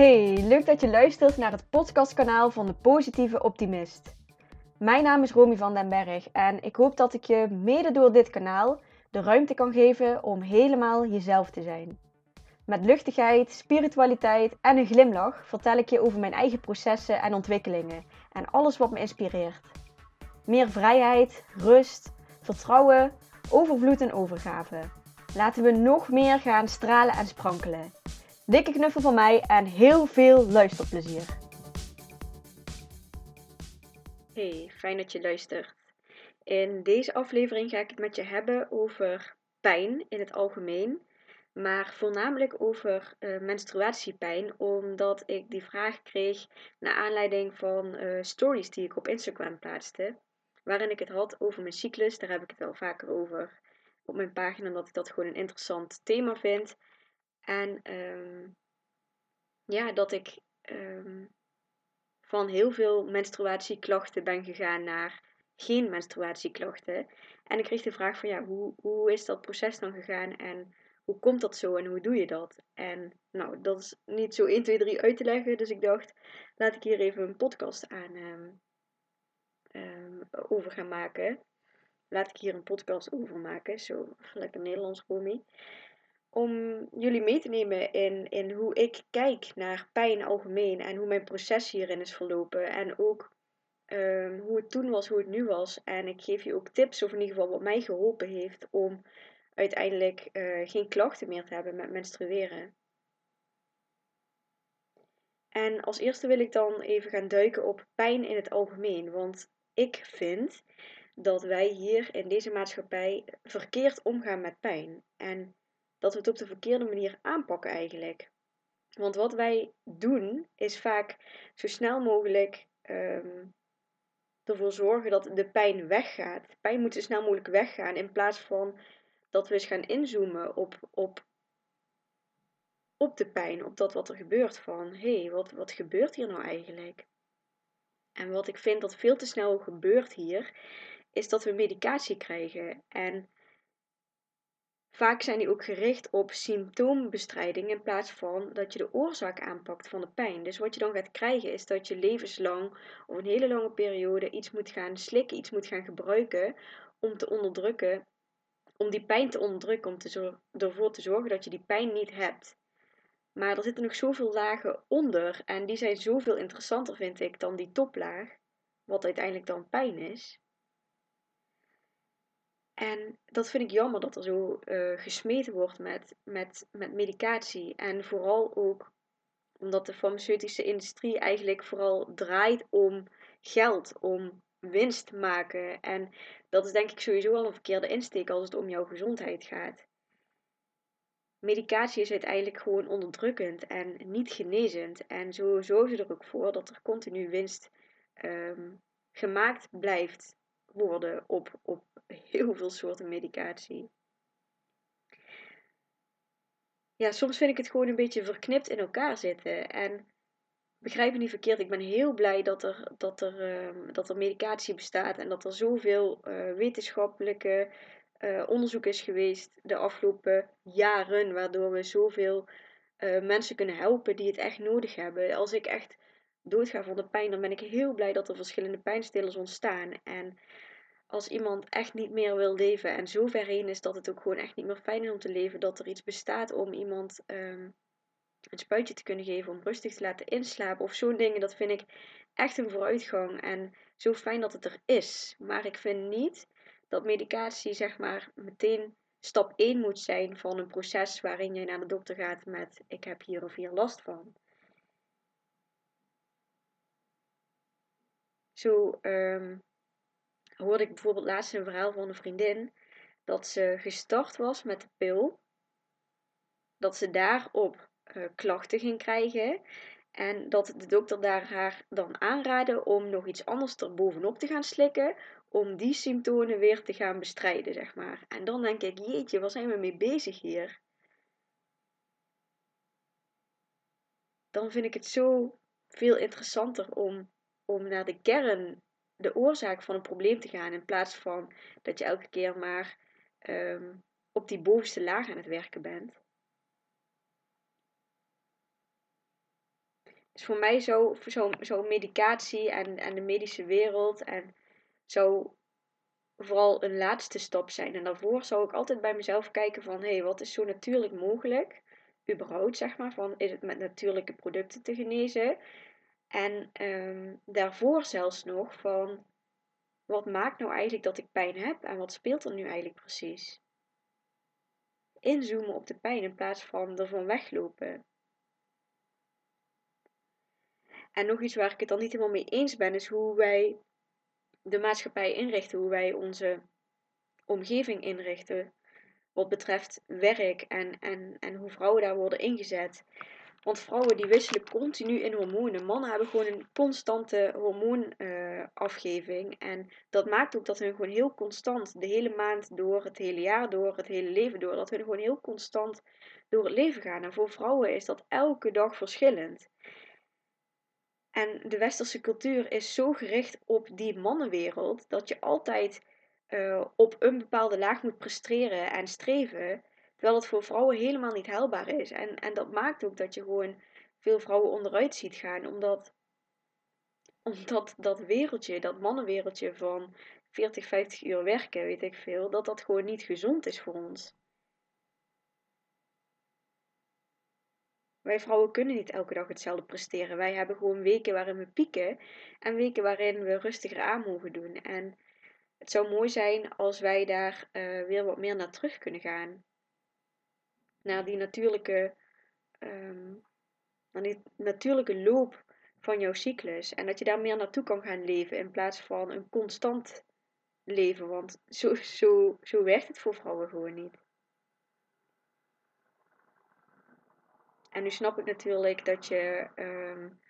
Hey, leuk dat je luistert naar het podcastkanaal van de Positieve Optimist. Mijn naam is Romy van den Berg en ik hoop dat ik je mede door dit kanaal de ruimte kan geven om helemaal jezelf te zijn. Met luchtigheid, spiritualiteit en een glimlach vertel ik je over mijn eigen processen en ontwikkelingen en alles wat me inspireert. Meer vrijheid, rust, vertrouwen, overvloed en overgave. Laten we nog meer gaan stralen en sprankelen. Dikke knuffel van mij en heel veel luisterplezier. Hey, fijn dat je luistert. In deze aflevering ga ik het met je hebben over pijn in het algemeen, maar voornamelijk over uh, menstruatiepijn, omdat ik die vraag kreeg naar aanleiding van uh, stories die ik op Instagram plaatste, waarin ik het had over mijn cyclus. Daar heb ik het wel vaker over op mijn pagina, omdat ik dat gewoon een interessant thema vind. En um, ja, dat ik um, van heel veel menstruatieklachten ben gegaan naar geen menstruatieklachten. En ik kreeg de vraag van ja, hoe, hoe is dat proces dan gegaan en hoe komt dat zo en hoe doe je dat? En nou, dat is niet zo 1, 2, 3 uit te leggen. Dus ik dacht, laat ik hier even een podcast aan um, over gaan maken. Laat ik hier een podcast over maken. Zo, lekker Nederlands, Romy om jullie mee te nemen in, in hoe ik kijk naar pijn algemeen en hoe mijn proces hierin is verlopen. En ook um, hoe het toen was, hoe het nu was. En ik geef je ook tips, of in ieder geval wat mij geholpen heeft om uiteindelijk uh, geen klachten meer te hebben met menstrueren. En als eerste wil ik dan even gaan duiken op pijn in het algemeen. Want ik vind dat wij hier in deze maatschappij verkeerd omgaan met pijn. En dat we het op de verkeerde manier aanpakken eigenlijk. Want wat wij doen is vaak zo snel mogelijk um, ervoor zorgen dat de pijn weggaat. De pijn moet zo snel mogelijk weggaan in plaats van dat we eens gaan inzoomen op, op, op de pijn, op dat wat er gebeurt. Van hé, hey, wat, wat gebeurt hier nou eigenlijk? En wat ik vind dat veel te snel gebeurt hier, is dat we medicatie krijgen. En Vaak zijn die ook gericht op symptoombestrijding in plaats van dat je de oorzaak aanpakt van de pijn. Dus wat je dan gaat krijgen is dat je levenslang of een hele lange periode iets moet gaan slikken, iets moet gaan gebruiken om te onderdrukken, om die pijn te onderdrukken, om ervoor te zorgen dat je die pijn niet hebt. Maar er zitten nog zoveel lagen onder en die zijn zoveel interessanter vind ik dan die toplaag, wat uiteindelijk dan pijn is. En dat vind ik jammer dat er zo uh, gesmeten wordt met, met, met medicatie. En vooral ook omdat de farmaceutische industrie eigenlijk vooral draait om geld, om winst maken. En dat is denk ik sowieso al een verkeerde insteek als het om jouw gezondheid gaat. Medicatie is uiteindelijk gewoon onderdrukkend en niet genezend. En zo zorgen ze er ook voor dat er continu winst um, gemaakt blijft worden op, op heel veel soorten medicatie. Ja, soms vind ik het gewoon een beetje verknipt in elkaar zitten. En begrijp me niet verkeerd, ik ben heel blij dat er, dat er, uh, dat er medicatie bestaat en dat er zoveel uh, wetenschappelijke uh, onderzoek is geweest de afgelopen jaren, waardoor we zoveel uh, mensen kunnen helpen die het echt nodig hebben. Als ik echt doodga van de pijn, dan ben ik heel blij dat er verschillende pijnstillers ontstaan. En als iemand echt niet meer wil leven en zo ver heen is dat het ook gewoon echt niet meer fijn is om te leven, dat er iets bestaat om iemand um, een spuitje te kunnen geven, om rustig te laten inslapen of zo'n dingen, dat vind ik echt een vooruitgang en zo fijn dat het er is. Maar ik vind niet dat medicatie zeg maar meteen stap 1 moet zijn van een proces waarin je naar de dokter gaat met ik heb hier of hier last van. Zo um, hoorde ik bijvoorbeeld laatst een verhaal van een vriendin dat ze gestart was met de pil. Dat ze daarop uh, klachten ging krijgen. En dat de dokter daar haar dan aanraadde om nog iets anders er bovenop te gaan slikken. Om die symptomen weer te gaan bestrijden, zeg maar. En dan denk ik, jeetje, waar zijn we mee bezig hier? Dan vind ik het zo veel interessanter om, om naar de kern de oorzaak van een probleem te gaan. In plaats van dat je elke keer maar um, op die bovenste laag aan het werken bent. Dus voor mij zo, zo, zo medicatie en, en de medische wereld en zo vooral een laatste stap zijn. En daarvoor zou ik altijd bij mezelf kijken van, hé, hey, wat is zo natuurlijk mogelijk? Überhaupt, zeg maar, van, is het met natuurlijke producten te genezen? En ehm, daarvoor zelfs nog van, wat maakt nou eigenlijk dat ik pijn heb? En wat speelt er nu eigenlijk precies? Inzoomen op de pijn in plaats van ervan weglopen. En nog iets waar ik het dan niet helemaal mee eens ben, is hoe wij de maatschappij inrichten, hoe wij onze omgeving inrichten. Wat betreft werk en, en, en hoe vrouwen daar worden ingezet. Want vrouwen die wisselen continu in hormonen. Mannen hebben gewoon een constante hormoonafgeving. En dat maakt ook dat hun gewoon heel constant de hele maand door, het hele jaar door, het hele leven door, dat hun gewoon heel constant door het leven gaan. En voor vrouwen is dat elke dag verschillend. En de westerse cultuur is zo gericht op die mannenwereld dat je altijd uh, op een bepaalde laag moet presteren en streven. Terwijl het voor vrouwen helemaal niet haalbaar is. En, en dat maakt ook dat je gewoon veel vrouwen onderuit ziet gaan. Omdat, omdat dat wereldje, dat mannenwereldje van 40, 50 uur werken, weet ik veel, dat dat gewoon niet gezond is voor ons. Wij vrouwen kunnen niet elke dag hetzelfde presteren. Wij hebben gewoon weken waarin we pieken en weken waarin we rustiger aan mogen doen. En het zou mooi zijn als wij daar uh, weer wat meer naar terug kunnen gaan. Naar die natuurlijke, um, die natuurlijke loop van jouw cyclus. En dat je daar meer naartoe kan gaan leven in plaats van een constant leven. Want zo, zo, zo werkt het voor vrouwen gewoon niet. En nu snap ik natuurlijk dat je, um,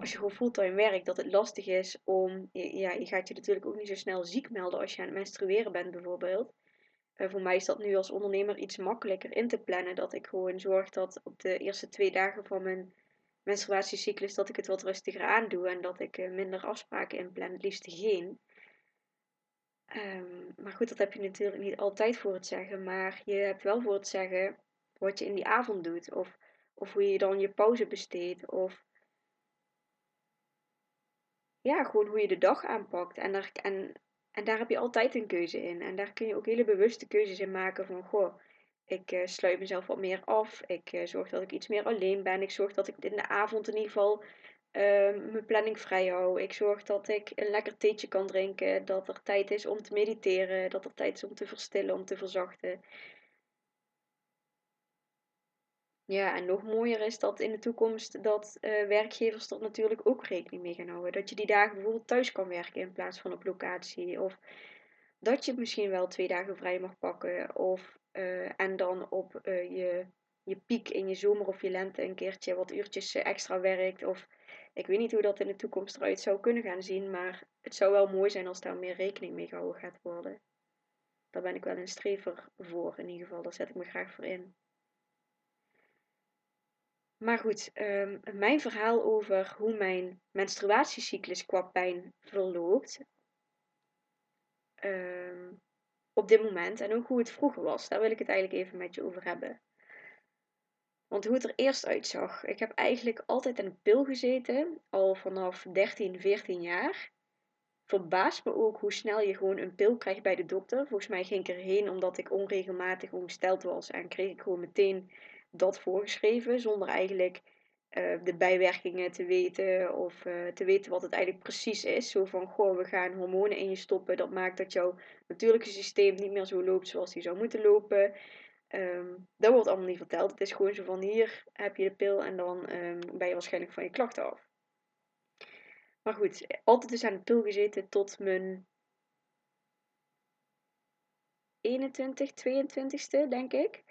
als je gewoon fulltime werkt, dat het lastig is om. Ja, je gaat je natuurlijk ook niet zo snel ziek melden als je aan het menstrueren bent, bijvoorbeeld. Voor mij is dat nu als ondernemer iets makkelijker in te plannen. Dat ik gewoon zorg dat op de eerste twee dagen van mijn menstruatiecyclus dat ik het wat rustiger aandoe en dat ik uh, minder afspraken inplan, het liefst geen. Um, maar goed, dat heb je natuurlijk niet altijd voor het zeggen. Maar je hebt wel voor het zeggen wat je in die avond doet. Of of hoe je dan je pauze besteedt. Of ja, gewoon hoe je de dag aanpakt. En daar, en, en daar heb je altijd een keuze in. En daar kun je ook hele bewuste keuzes in maken van goh. Ik uh, sluit mezelf wat meer af. Ik uh, zorg dat ik iets meer alleen ben. Ik zorg dat ik in de avond in ieder geval uh, mijn planning vrij hou. Ik zorg dat ik een lekker theetje kan drinken. Dat er tijd is om te mediteren. Dat er tijd is om te verstillen, om te verzachten. Ja, en nog mooier is dat in de toekomst dat uh, werkgevers er natuurlijk ook rekening mee gaan houden. Dat je die dagen bijvoorbeeld thuis kan werken in plaats van op locatie. Of dat je misschien wel twee dagen vrij mag pakken. Of, uh, en dan op uh, je, je piek in je zomer of je lente een keertje wat uurtjes extra werkt. Of ik weet niet hoe dat in de toekomst eruit zou kunnen gaan zien. Maar het zou wel mooi zijn als daar meer rekening mee gehouden gaat worden. Daar ben ik wel een strever voor in ieder geval. Daar zet ik me graag voor in. Maar goed, um, mijn verhaal over hoe mijn menstruatiecyclus qua pijn verloopt. Um, op dit moment en ook hoe het vroeger was. Daar wil ik het eigenlijk even met je over hebben. Want hoe het er eerst uitzag. Ik heb eigenlijk altijd in een pil gezeten, al vanaf 13, 14 jaar. Verbaast me ook hoe snel je gewoon een pil krijgt bij de dokter. Volgens mij ging ik erheen omdat ik onregelmatig ongesteld was en kreeg ik gewoon meteen dat voorgeschreven, zonder eigenlijk uh, de bijwerkingen te weten of uh, te weten wat het eigenlijk precies is. Zo van, goh, we gaan hormonen in je stoppen. Dat maakt dat jouw natuurlijke systeem niet meer zo loopt zoals die zou moeten lopen. Um, dat wordt allemaal niet verteld. Het is gewoon zo van, hier heb je de pil en dan um, ben je waarschijnlijk van je klachten af. Maar goed, altijd dus aan de pil gezeten tot mijn 21, 22ste, denk ik.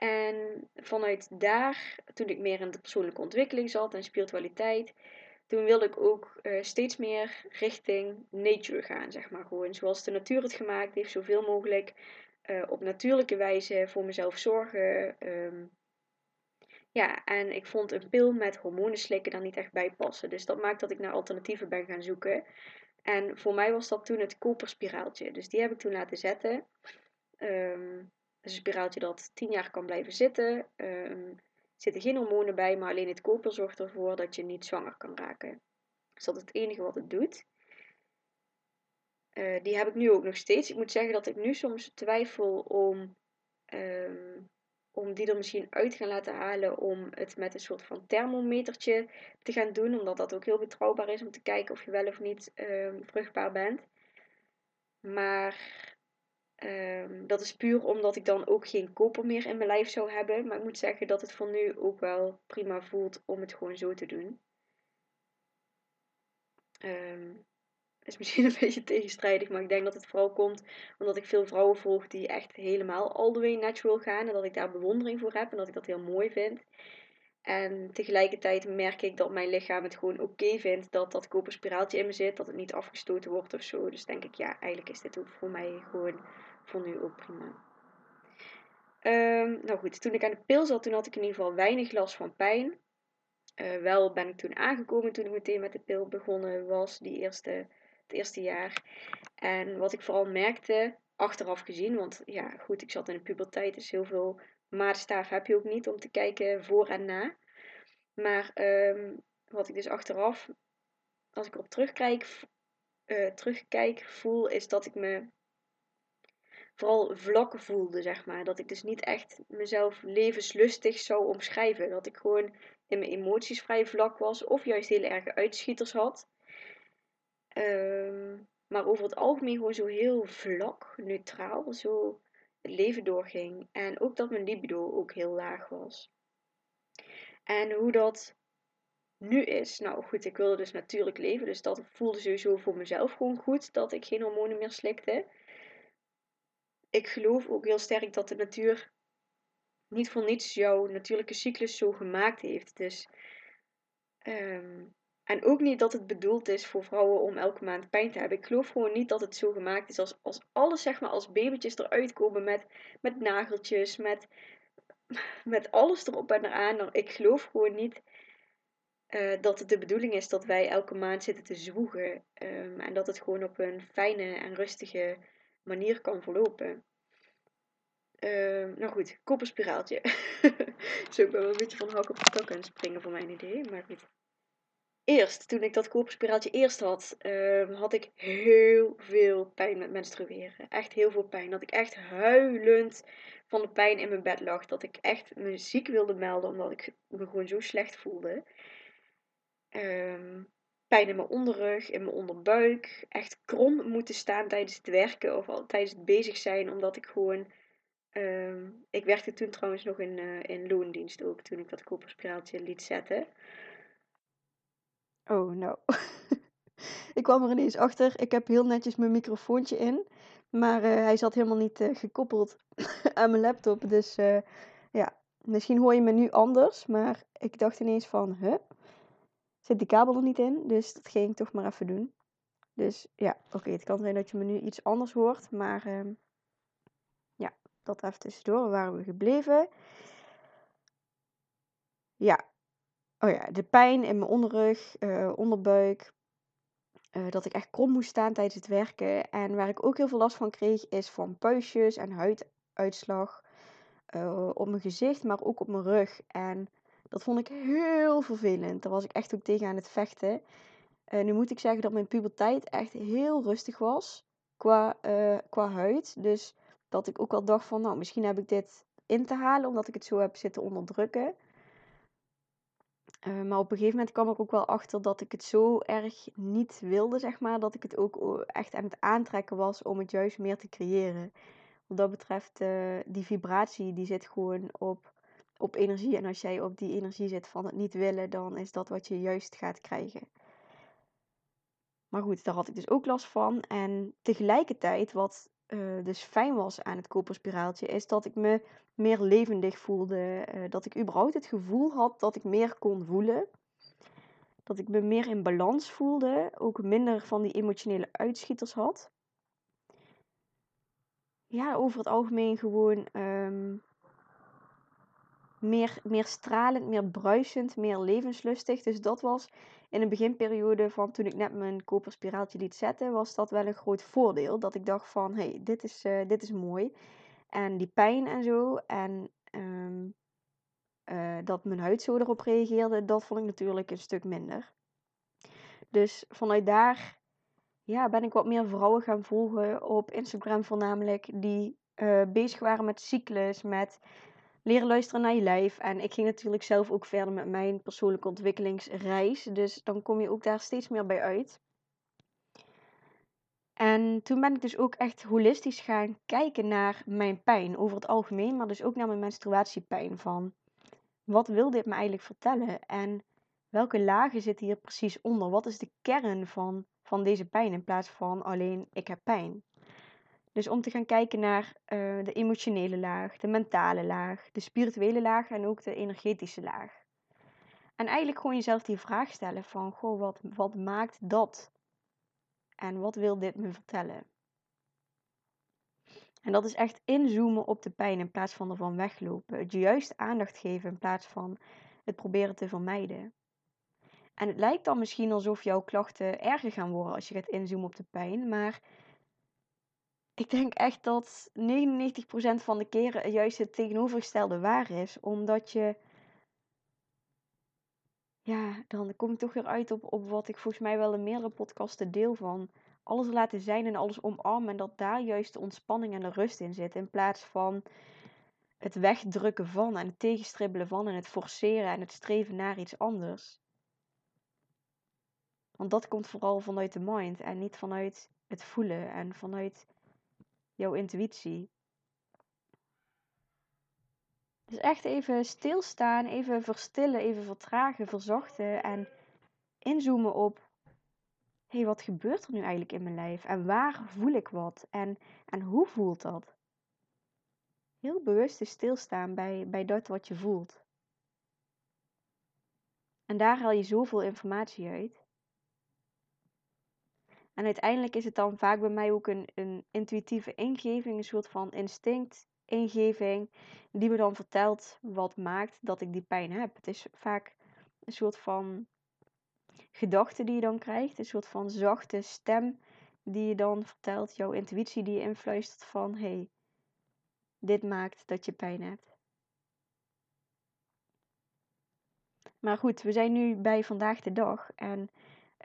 En vanuit daar, toen ik meer in de persoonlijke ontwikkeling zat en spiritualiteit, toen wilde ik ook uh, steeds meer richting nature gaan, zeg maar. Gewoon zoals de natuur het gemaakt heeft, zoveel mogelijk uh, op natuurlijke wijze voor mezelf zorgen. Um, ja, en ik vond een pil met hormonen slikken daar niet echt bij passen. Dus dat maakt dat ik naar alternatieven ben gaan zoeken. En voor mij was dat toen het koperspiraaltje. Dus die heb ik toen laten zetten. Um, is een spiraaltje dat 10 jaar kan blijven zitten. Um, zitten geen hormonen bij, maar alleen het koper zorgt ervoor dat je niet zwanger kan raken. Dus dat is het enige wat het doet. Uh, die heb ik nu ook nog steeds. Ik moet zeggen dat ik nu soms twijfel om, um, om die er misschien uit gaan laten halen. Om het met een soort van thermometertje te gaan doen. Omdat dat ook heel betrouwbaar is om te kijken of je wel of niet um, vruchtbaar bent. Maar um, dat is puur omdat ik dan ook geen koper meer in mijn lijf zou hebben. Maar ik moet zeggen dat het voor nu ook wel prima voelt om het gewoon zo te doen. Um, is misschien een beetje tegenstrijdig, maar ik denk dat het vooral komt omdat ik veel vrouwen volg die echt helemaal all the way natural gaan. En dat ik daar bewondering voor heb en dat ik dat heel mooi vind. En tegelijkertijd merk ik dat mijn lichaam het gewoon oké vindt dat dat koperspiraaltje in me zit, dat het niet afgestoten wordt of zo. Dus denk ik, ja, eigenlijk is dit ook voor mij gewoon voor nu ook prima. Um, nou goed, toen ik aan de pil zat, toen had ik in ieder geval weinig last van pijn. Uh, wel ben ik toen aangekomen toen ik meteen met de pil begonnen was, die eerste, het eerste jaar. En wat ik vooral merkte, achteraf gezien, want ja goed, ik zat in de puberteit, dus heel veel maatstaaf heb je ook niet om te kijken voor en na. Maar um, wat ik dus achteraf, als ik erop terugkijk, uh, terugkijk, voel, is dat ik me vooral vlak voelde, zeg maar. Dat ik dus niet echt mezelf levenslustig zou omschrijven. Dat ik gewoon in mijn emoties vrij vlak was, of juist heel erg uitschieters had. Um, maar over het algemeen gewoon zo heel vlak, neutraal, zo leven doorging. En ook dat mijn libido ook heel laag was. En hoe dat nu is, nou goed, ik wilde dus natuurlijk leven, dus dat voelde sowieso voor mezelf gewoon goed dat ik geen hormonen meer slikte. Ik geloof ook heel sterk dat de natuur niet voor niets jouw natuurlijke cyclus zo gemaakt heeft. Dus, um, en ook niet dat het bedoeld is voor vrouwen om elke maand pijn te hebben. Ik geloof gewoon niet dat het zo gemaakt is als, als alles, zeg maar, als babytjes eruit komen met, met nageltjes, met, met alles erop en eraan. Ik geloof gewoon niet uh, dat het de bedoeling is dat wij elke maand zitten te zwoegen. Um, en dat het gewoon op een fijne en rustige manier kan verlopen. Uh, nou goed, kopperspiraaltje. Zo, ik ben wel een beetje van hak op de tak aan springen voor mijn idee. Maar goed. Eerst, toen ik dat kopperspiraaltje eerst had, uh, had ik heel veel pijn met menstrueren. Echt heel veel pijn. Dat ik echt huilend van de pijn in mijn bed lag. Dat ik echt me ziek wilde melden, omdat ik me gewoon zo slecht voelde. Um, pijn in mijn onderrug, in mijn onderbuik. Echt krom moeten staan tijdens het werken of tijdens het bezig zijn, omdat ik gewoon Um, ik werkte toen trouwens nog in, uh, in loondienst ook, toen ik dat kopperspiraaltje liet zetten. Oh, nou. ik kwam er ineens achter. Ik heb heel netjes mijn microfoontje in. Maar uh, hij zat helemaal niet uh, gekoppeld aan mijn laptop. Dus ja, misschien hoor je me nu anders. Maar ik dacht ineens van, huh? Zit die kabel er niet in? Dus dat ging ik toch maar even doen. Dus ja, oké. het kan zijn dat je me nu iets anders hoort. Maar ehm, dat even tussendoor. Waar waren we gebleven? Ja. Oh ja, de pijn in mijn onderrug, uh, onderbuik. Uh, dat ik echt krom moest staan tijdens het werken. En waar ik ook heel veel last van kreeg, is van puistjes en huiduitslag. Uh, op mijn gezicht, maar ook op mijn rug. En dat vond ik heel vervelend. Daar was ik echt ook tegen aan het vechten. nu moet ik zeggen dat mijn puberteit echt heel rustig was qua, qua huid. Dus dat ik ook wel dacht van, nou, misschien heb ik dit in te halen omdat ik het zo heb zitten onderdrukken. Uh, maar op een gegeven moment kwam ik ook wel achter dat ik het zo erg niet wilde, zeg maar, dat ik het ook echt aan het aantrekken was om het juist meer te creëren. Wat dat betreft, uh, die vibratie, die zit gewoon op, op energie. En als jij op die energie zit van het niet willen, dan is dat wat je juist gaat krijgen. Maar goed, daar had ik dus ook last van. En tegelijkertijd, wat uh, dus fijn was aan het koperspiraaltje, is dat ik me meer levendig voelde. Uh, dat ik überhaupt het gevoel had dat ik meer kon voelen. Dat ik me meer in balans voelde. Ook minder van die emotionele uitschieters had. Ja, over het algemeen gewoon um, meer, meer stralend, meer bruisend, meer levenslustig. Dus dat was in de beginperiode van toen ik net mijn koperspiraaltje liet zetten, was dat wel een groot voordeel. Dat ik dacht van, hé, hey, dit, is, uh, dit is mooi. En die pijn en zo. En um, eh, dat mijn huid zo erop reageerde, dat vond ik natuurlijk een stuk minder. Dus vanuit daar ja, ben ik wat meer vrouwen gaan volgen op Instagram voornamelijk, die uh, bezig waren met cyclus, met leren luisteren naar je lijf. En ik ging natuurlijk zelf ook verder met mijn persoonlijke ontwikkelingsreis. Dus dan kom je ook daar steeds meer bij uit. En toen ben ik dus ook echt holistisch gaan kijken naar mijn pijn over het algemeen, maar dus ook naar mijn menstruatiepijn. Van wat wil dit me eigenlijk vertellen en welke lagen zitten hier precies onder? Wat is de kern van, van deze pijn in plaats van alleen ik heb pijn? Dus om te gaan kijken naar uh, de emotionele laag, de mentale laag, de spirituele laag en ook de energetische laag. En eigenlijk gewoon jezelf die vraag stellen van, goh, wat, wat maakt dat? En wat wil dit me vertellen? En dat is echt inzoomen op de pijn in plaats van ervan weglopen. Het juist aandacht geven in plaats van het proberen te vermijden. En het lijkt dan misschien alsof jouw klachten erger gaan worden als je gaat inzoomen op de pijn, maar ik denk echt dat 99% van de keren juist het tegenovergestelde waar is. Omdat je. Ja, dan kom ik toch weer uit op, op wat ik volgens mij wel in meerdere podcasten deel van. Alles laten zijn en alles omarmen. En dat daar juist de ontspanning en de rust in zit. In plaats van het wegdrukken van en het tegenstribbelen van en het forceren en het streven naar iets anders. Want dat komt vooral vanuit de mind en niet vanuit het voelen en vanuit jouw intuïtie. Dus echt even stilstaan, even verstillen, even vertragen, verzachten en inzoomen op: hé, hey, wat gebeurt er nu eigenlijk in mijn lijf? En waar voel ik wat? En, en hoe voelt dat? Heel bewust stilstaan bij, bij dat wat je voelt. En daar haal je zoveel informatie uit. En uiteindelijk is het dan vaak bij mij ook een, een intuïtieve ingeving, een soort van instinct-ingeving, die me dan vertelt wat maakt dat ik die pijn heb. Het is vaak een soort van gedachte die je dan krijgt, een soort van zachte stem die je dan vertelt, jouw intuïtie die je influistert van hé, hey, dit maakt dat je pijn hebt. Maar goed, we zijn nu bij vandaag de dag en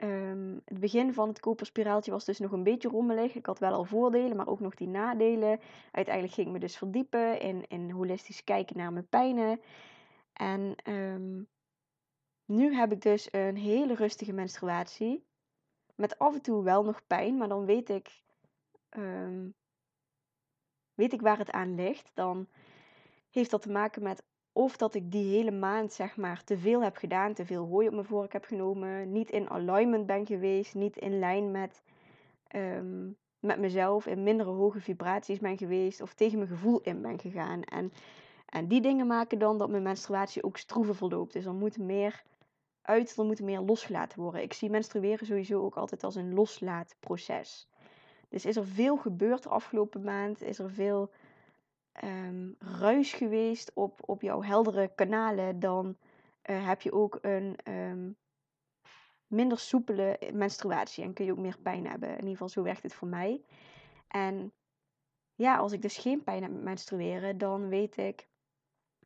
Um, het begin van het koperspiraaltje was dus nog een beetje rommelig. Ik had wel al voordelen, maar ook nog die nadelen. Uiteindelijk ging ik me dus verdiepen in, in holistisch kijken naar mijn pijnen. En um, nu heb ik dus een hele rustige menstruatie. Met af en toe wel nog pijn, maar dan weet ik, um, weet ik waar het aan ligt. Dan heeft dat te maken met of dat ik die hele maand zeg maar te veel heb gedaan, te veel hooi op mijn vork heb genomen, niet in alignment ben geweest, niet in lijn met, um, met mezelf, in mindere hoge vibraties ben geweest of tegen mijn gevoel in ben gegaan. En, en die dingen maken dan dat mijn menstruatie ook stroever verloopt. Dus er moet meer uit, er moet meer losgelaten worden. Ik zie menstrueren sowieso ook altijd als een loslaatproces. Dus is er veel gebeurd de afgelopen maand? Is er veel um, ruis geweest op, op jouw heldere kanalen, dan uh, heb je ook een um, minder soepele menstruatie en kun je ook meer pijn hebben. In ieder geval, zo werkt het voor mij. En ja, als ik dus geen pijn heb met menstrueren, dan weet ik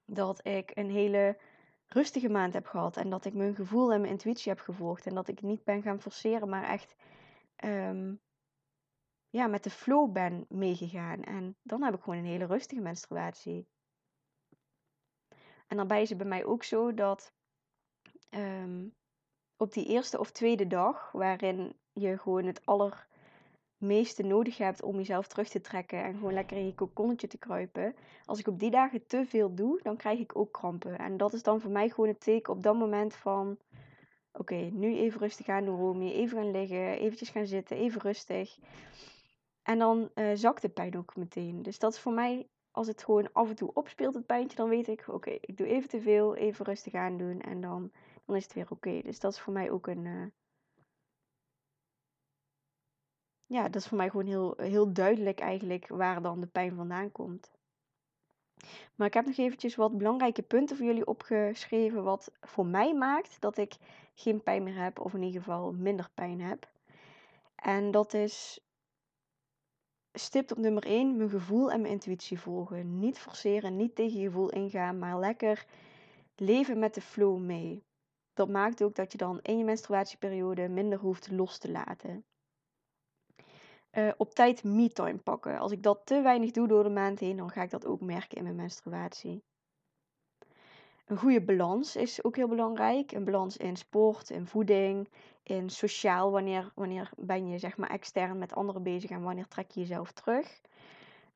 dat ik een hele rustige maand heb gehad. En dat ik mijn gevoel en mijn intuïtie heb gevolgd. En dat ik niet ben gaan forceren, maar echt um, ja, met de flow ben meegegaan. En dan heb ik gewoon een hele rustige menstruatie. En daarbij is het bij mij ook zo dat um, op die eerste of tweede dag, waarin je gewoon het allermeeste nodig hebt om jezelf terug te trekken en gewoon lekker in je kokonnetje te kruipen. Als ik op die dagen te veel doe, dan krijg ik ook krampen. En dat is dan voor mij gewoon het teken op dat moment van... Oké, nu even rustig aan doen, Romy. Even gaan liggen, eventjes gaan zitten, even rustig. En dan uh, zakt de pijn ook meteen. Dus dat is voor mij, als het gewoon af en toe opspeelt, het pijntje, dan weet ik, oké, ik doe even te veel, even rustig aan doen en dan, dan is het weer oké. Dus dat is voor mij ook een. Uh... ja, dat is voor mij gewoon heel, heel duidelijk eigenlijk waar dan de pijn vandaan komt. Maar ik heb nog eventjes wat belangrijke punten voor jullie opgeschreven. Wat voor mij maakt dat ik geen pijn meer heb, of in ieder geval minder pijn heb. En dat is stipt op nummer 1 mijn gevoel en mijn intuïtie volgen. Niet forceren, niet tegen je gevoel ingaan, maar lekker leven met de flow mee. Dat maakt ook dat je dan in je menstruatieperiode minder hoeft los te laten. Uh, op tijd me-time pakken. Als ik dat te weinig doe door de maand heen, dan ga ik dat ook merken in mijn menstruatie. Een goede balans is ook heel belangrijk. Een balans in sport, in voeding, in sociaal. Wanneer, wanneer ben je zeg maar extern met anderen bezig en wanneer trek je jezelf terug.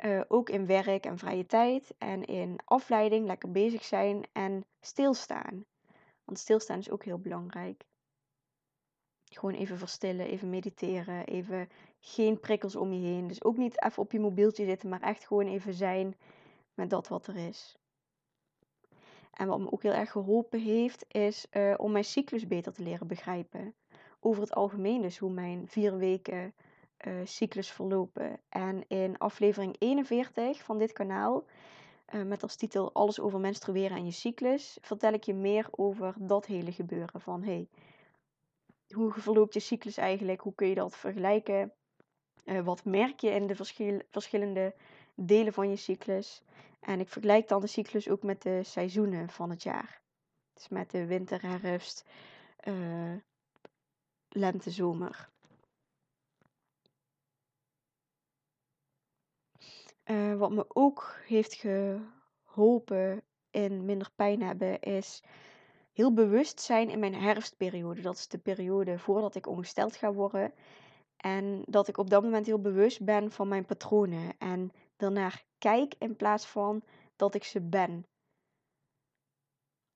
Uh, ook in werk en vrije tijd en in afleiding, lekker bezig zijn en stilstaan. Want stilstaan is ook heel belangrijk. Gewoon even verstillen, even mediteren, even geen prikkels om je heen. Dus ook niet even op je mobieltje zitten, maar echt gewoon even zijn met dat wat er is. En wat me ook heel erg geholpen heeft, is uh, om mijn cyclus beter te leren begrijpen. Over het algemeen dus hoe mijn vier weken uh, cyclus verlopen. En in aflevering 41 van dit kanaal, uh, met als titel Alles over menstrueren en je cyclus, vertel ik je meer over dat hele gebeuren. Van hey, hoe verloopt je cyclus eigenlijk? Hoe kun je dat vergelijken? Wat merk je in de verschil verschillende delen van je cyclus? En ik vergelijk dan de cyclus ook met de seizoenen van het jaar. Dus met de winter, herfst, uh, lente, zomer. Uh, wat me ook heeft geholpen in minder pijn hebben, is heel bewust zijn in mijn herfstperiode. Dat is de periode voordat ik ongesteld ga worden. En dat ik op dat moment heel bewust ben van mijn patronen. En ernaar kijk in plaats van dat ik ze ben.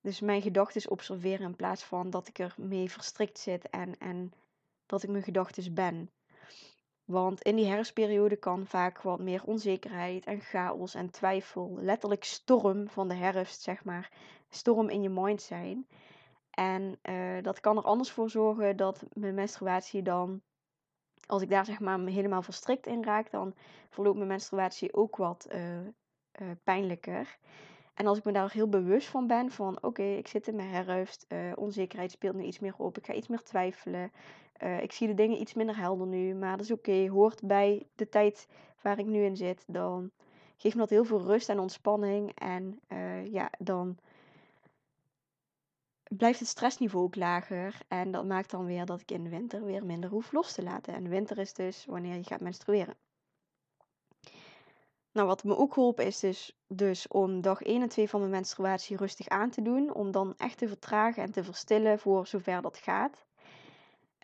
Dus mijn gedachten observeren in plaats van dat ik er mee verstrikt zit en, en dat ik mijn gedachten ben. Want in die herfstperiode kan vaak wat meer onzekerheid en chaos en twijfel, letterlijk storm van de herfst, zeg maar, storm in je mind zijn. En uh, dat kan er anders voor zorgen dat mijn menstruatie dan, als ik daar zeg maar helemaal verstrikt in raak, dan verloopt mijn menstruatie ook wat uh, uh, pijnlijker. En als ik me daar heel bewust van ben, van oké, ik zit in mijn herfst, onzekerheid speelt nu iets meer op, ik ga iets meer twijfelen, ik zie de dingen iets minder helder nu, maar dat is oké. Hoort bij de tijd waar ik nu in zit. Dan geeft me dat heel veel rust en ontspanning. En ja, dan blijft het stressniveau ook lager. En dat maakt dan weer dat ik in de winter weer minder hoef los te laten. En winter is dus wanneer je gaat menstrueren. Nou, wat me ook geholpen is dus, dus om dag 1 en 2 van mijn menstruatie rustig aan te doen. Om dan echt te vertragen en te verstillen voor zover dat gaat.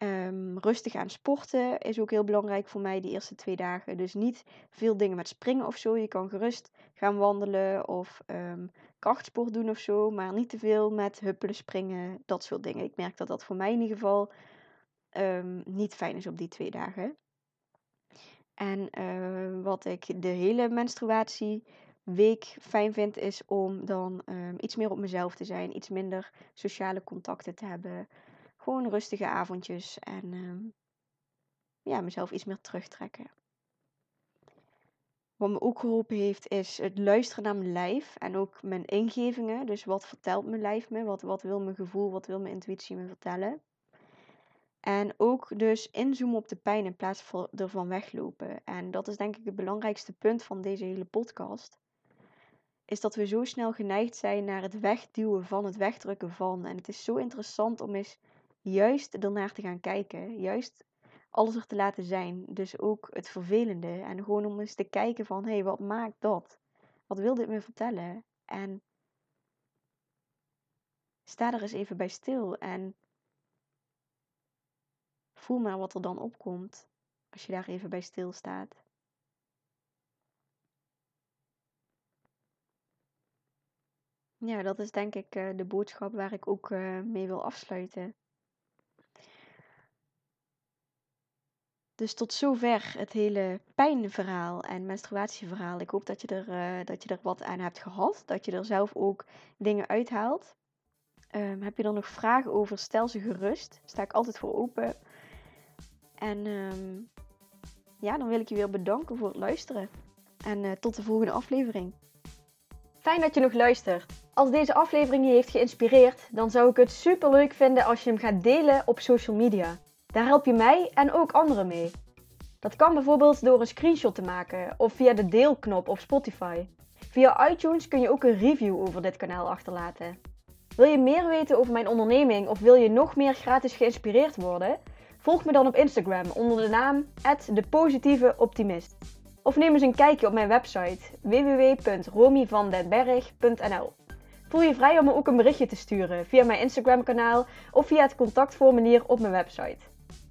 Um, rustig aan sporten is ook heel belangrijk voor mij die eerste twee dagen. Dus niet veel dingen met springen of zo. Je kan gerust gaan wandelen of um, krachtsport doen of zo. Maar niet te veel met huppelen, springen, dat soort dingen. Ik merk dat dat voor mij in ieder geval um, niet fijn is op die twee dagen. En uh, wat ik de hele menstruatieweek fijn vind, is om dan iets meer op mezelf te zijn. Iets minder sociale contacten te hebben. Gewoon rustige avondjes en uh, ja, mezelf iets meer terugtrekken. Wat me ook geholpen heeft, is het luisteren naar mijn lijf en ook mijn ingevingen. Dus wat vertelt mijn lijf me? Wat, wat wil mijn gevoel, wat wil mijn intuïtie me vertellen? En ook dus inzoomen op de pijn in plaats van ervan weglopen. En dat is denk ik het belangrijkste punt van deze hele podcast. Is dat we zo snel geneigd zijn naar het wegduwen van, het wegdrukken van. En het is zo interessant om eens juist ernaar te gaan kijken. Juist alles er te laten zijn. Dus ook het vervelende. En gewoon om eens te kijken van, hé, hey, wat maakt dat? Wat wil dit me vertellen? En sta er eens even bij stil en voel maar wat er dan opkomt als je daar even bij stilstaat. Ja, dat is denk ik uh, de boodschap waar ik ook uh, mee wil afsluiten. Dus tot zover het hele pijnverhaal en menstruatieverhaal. Ik hoop dat je, er, uh, dat je er wat aan hebt gehad. Dat je er zelf ook dingen uithaalt. Um, heb je er nog vragen over? Stel ze gerust. Sta ik altijd voor open. En um, ja, dan wil ik je weer bedanken voor het luisteren. En uh, tot de volgende aflevering. Fijn dat je nog luistert. Als deze aflevering je heeft geïnspireerd, dan zou ik het super leuk vinden als je hem gaat delen op social media. Daar help je mij en ook anderen mee. Dat kan bijvoorbeeld door een screenshot te maken of via de deelknop op Spotify. Via iTunes kun je ook een review over dit kanaal achterlaten. Wil je meer weten over mijn onderneming of wil je nog meer gratis geïnspireerd worden? Volg me dan op Instagram onder de naam @depositieveoptimist. Of neem eens een kijkje op mijn website www.romyvandenberg.nl. Voel je vrij om me ook een berichtje te sturen via mijn Instagram kanaal of via het contactformulier op mijn website.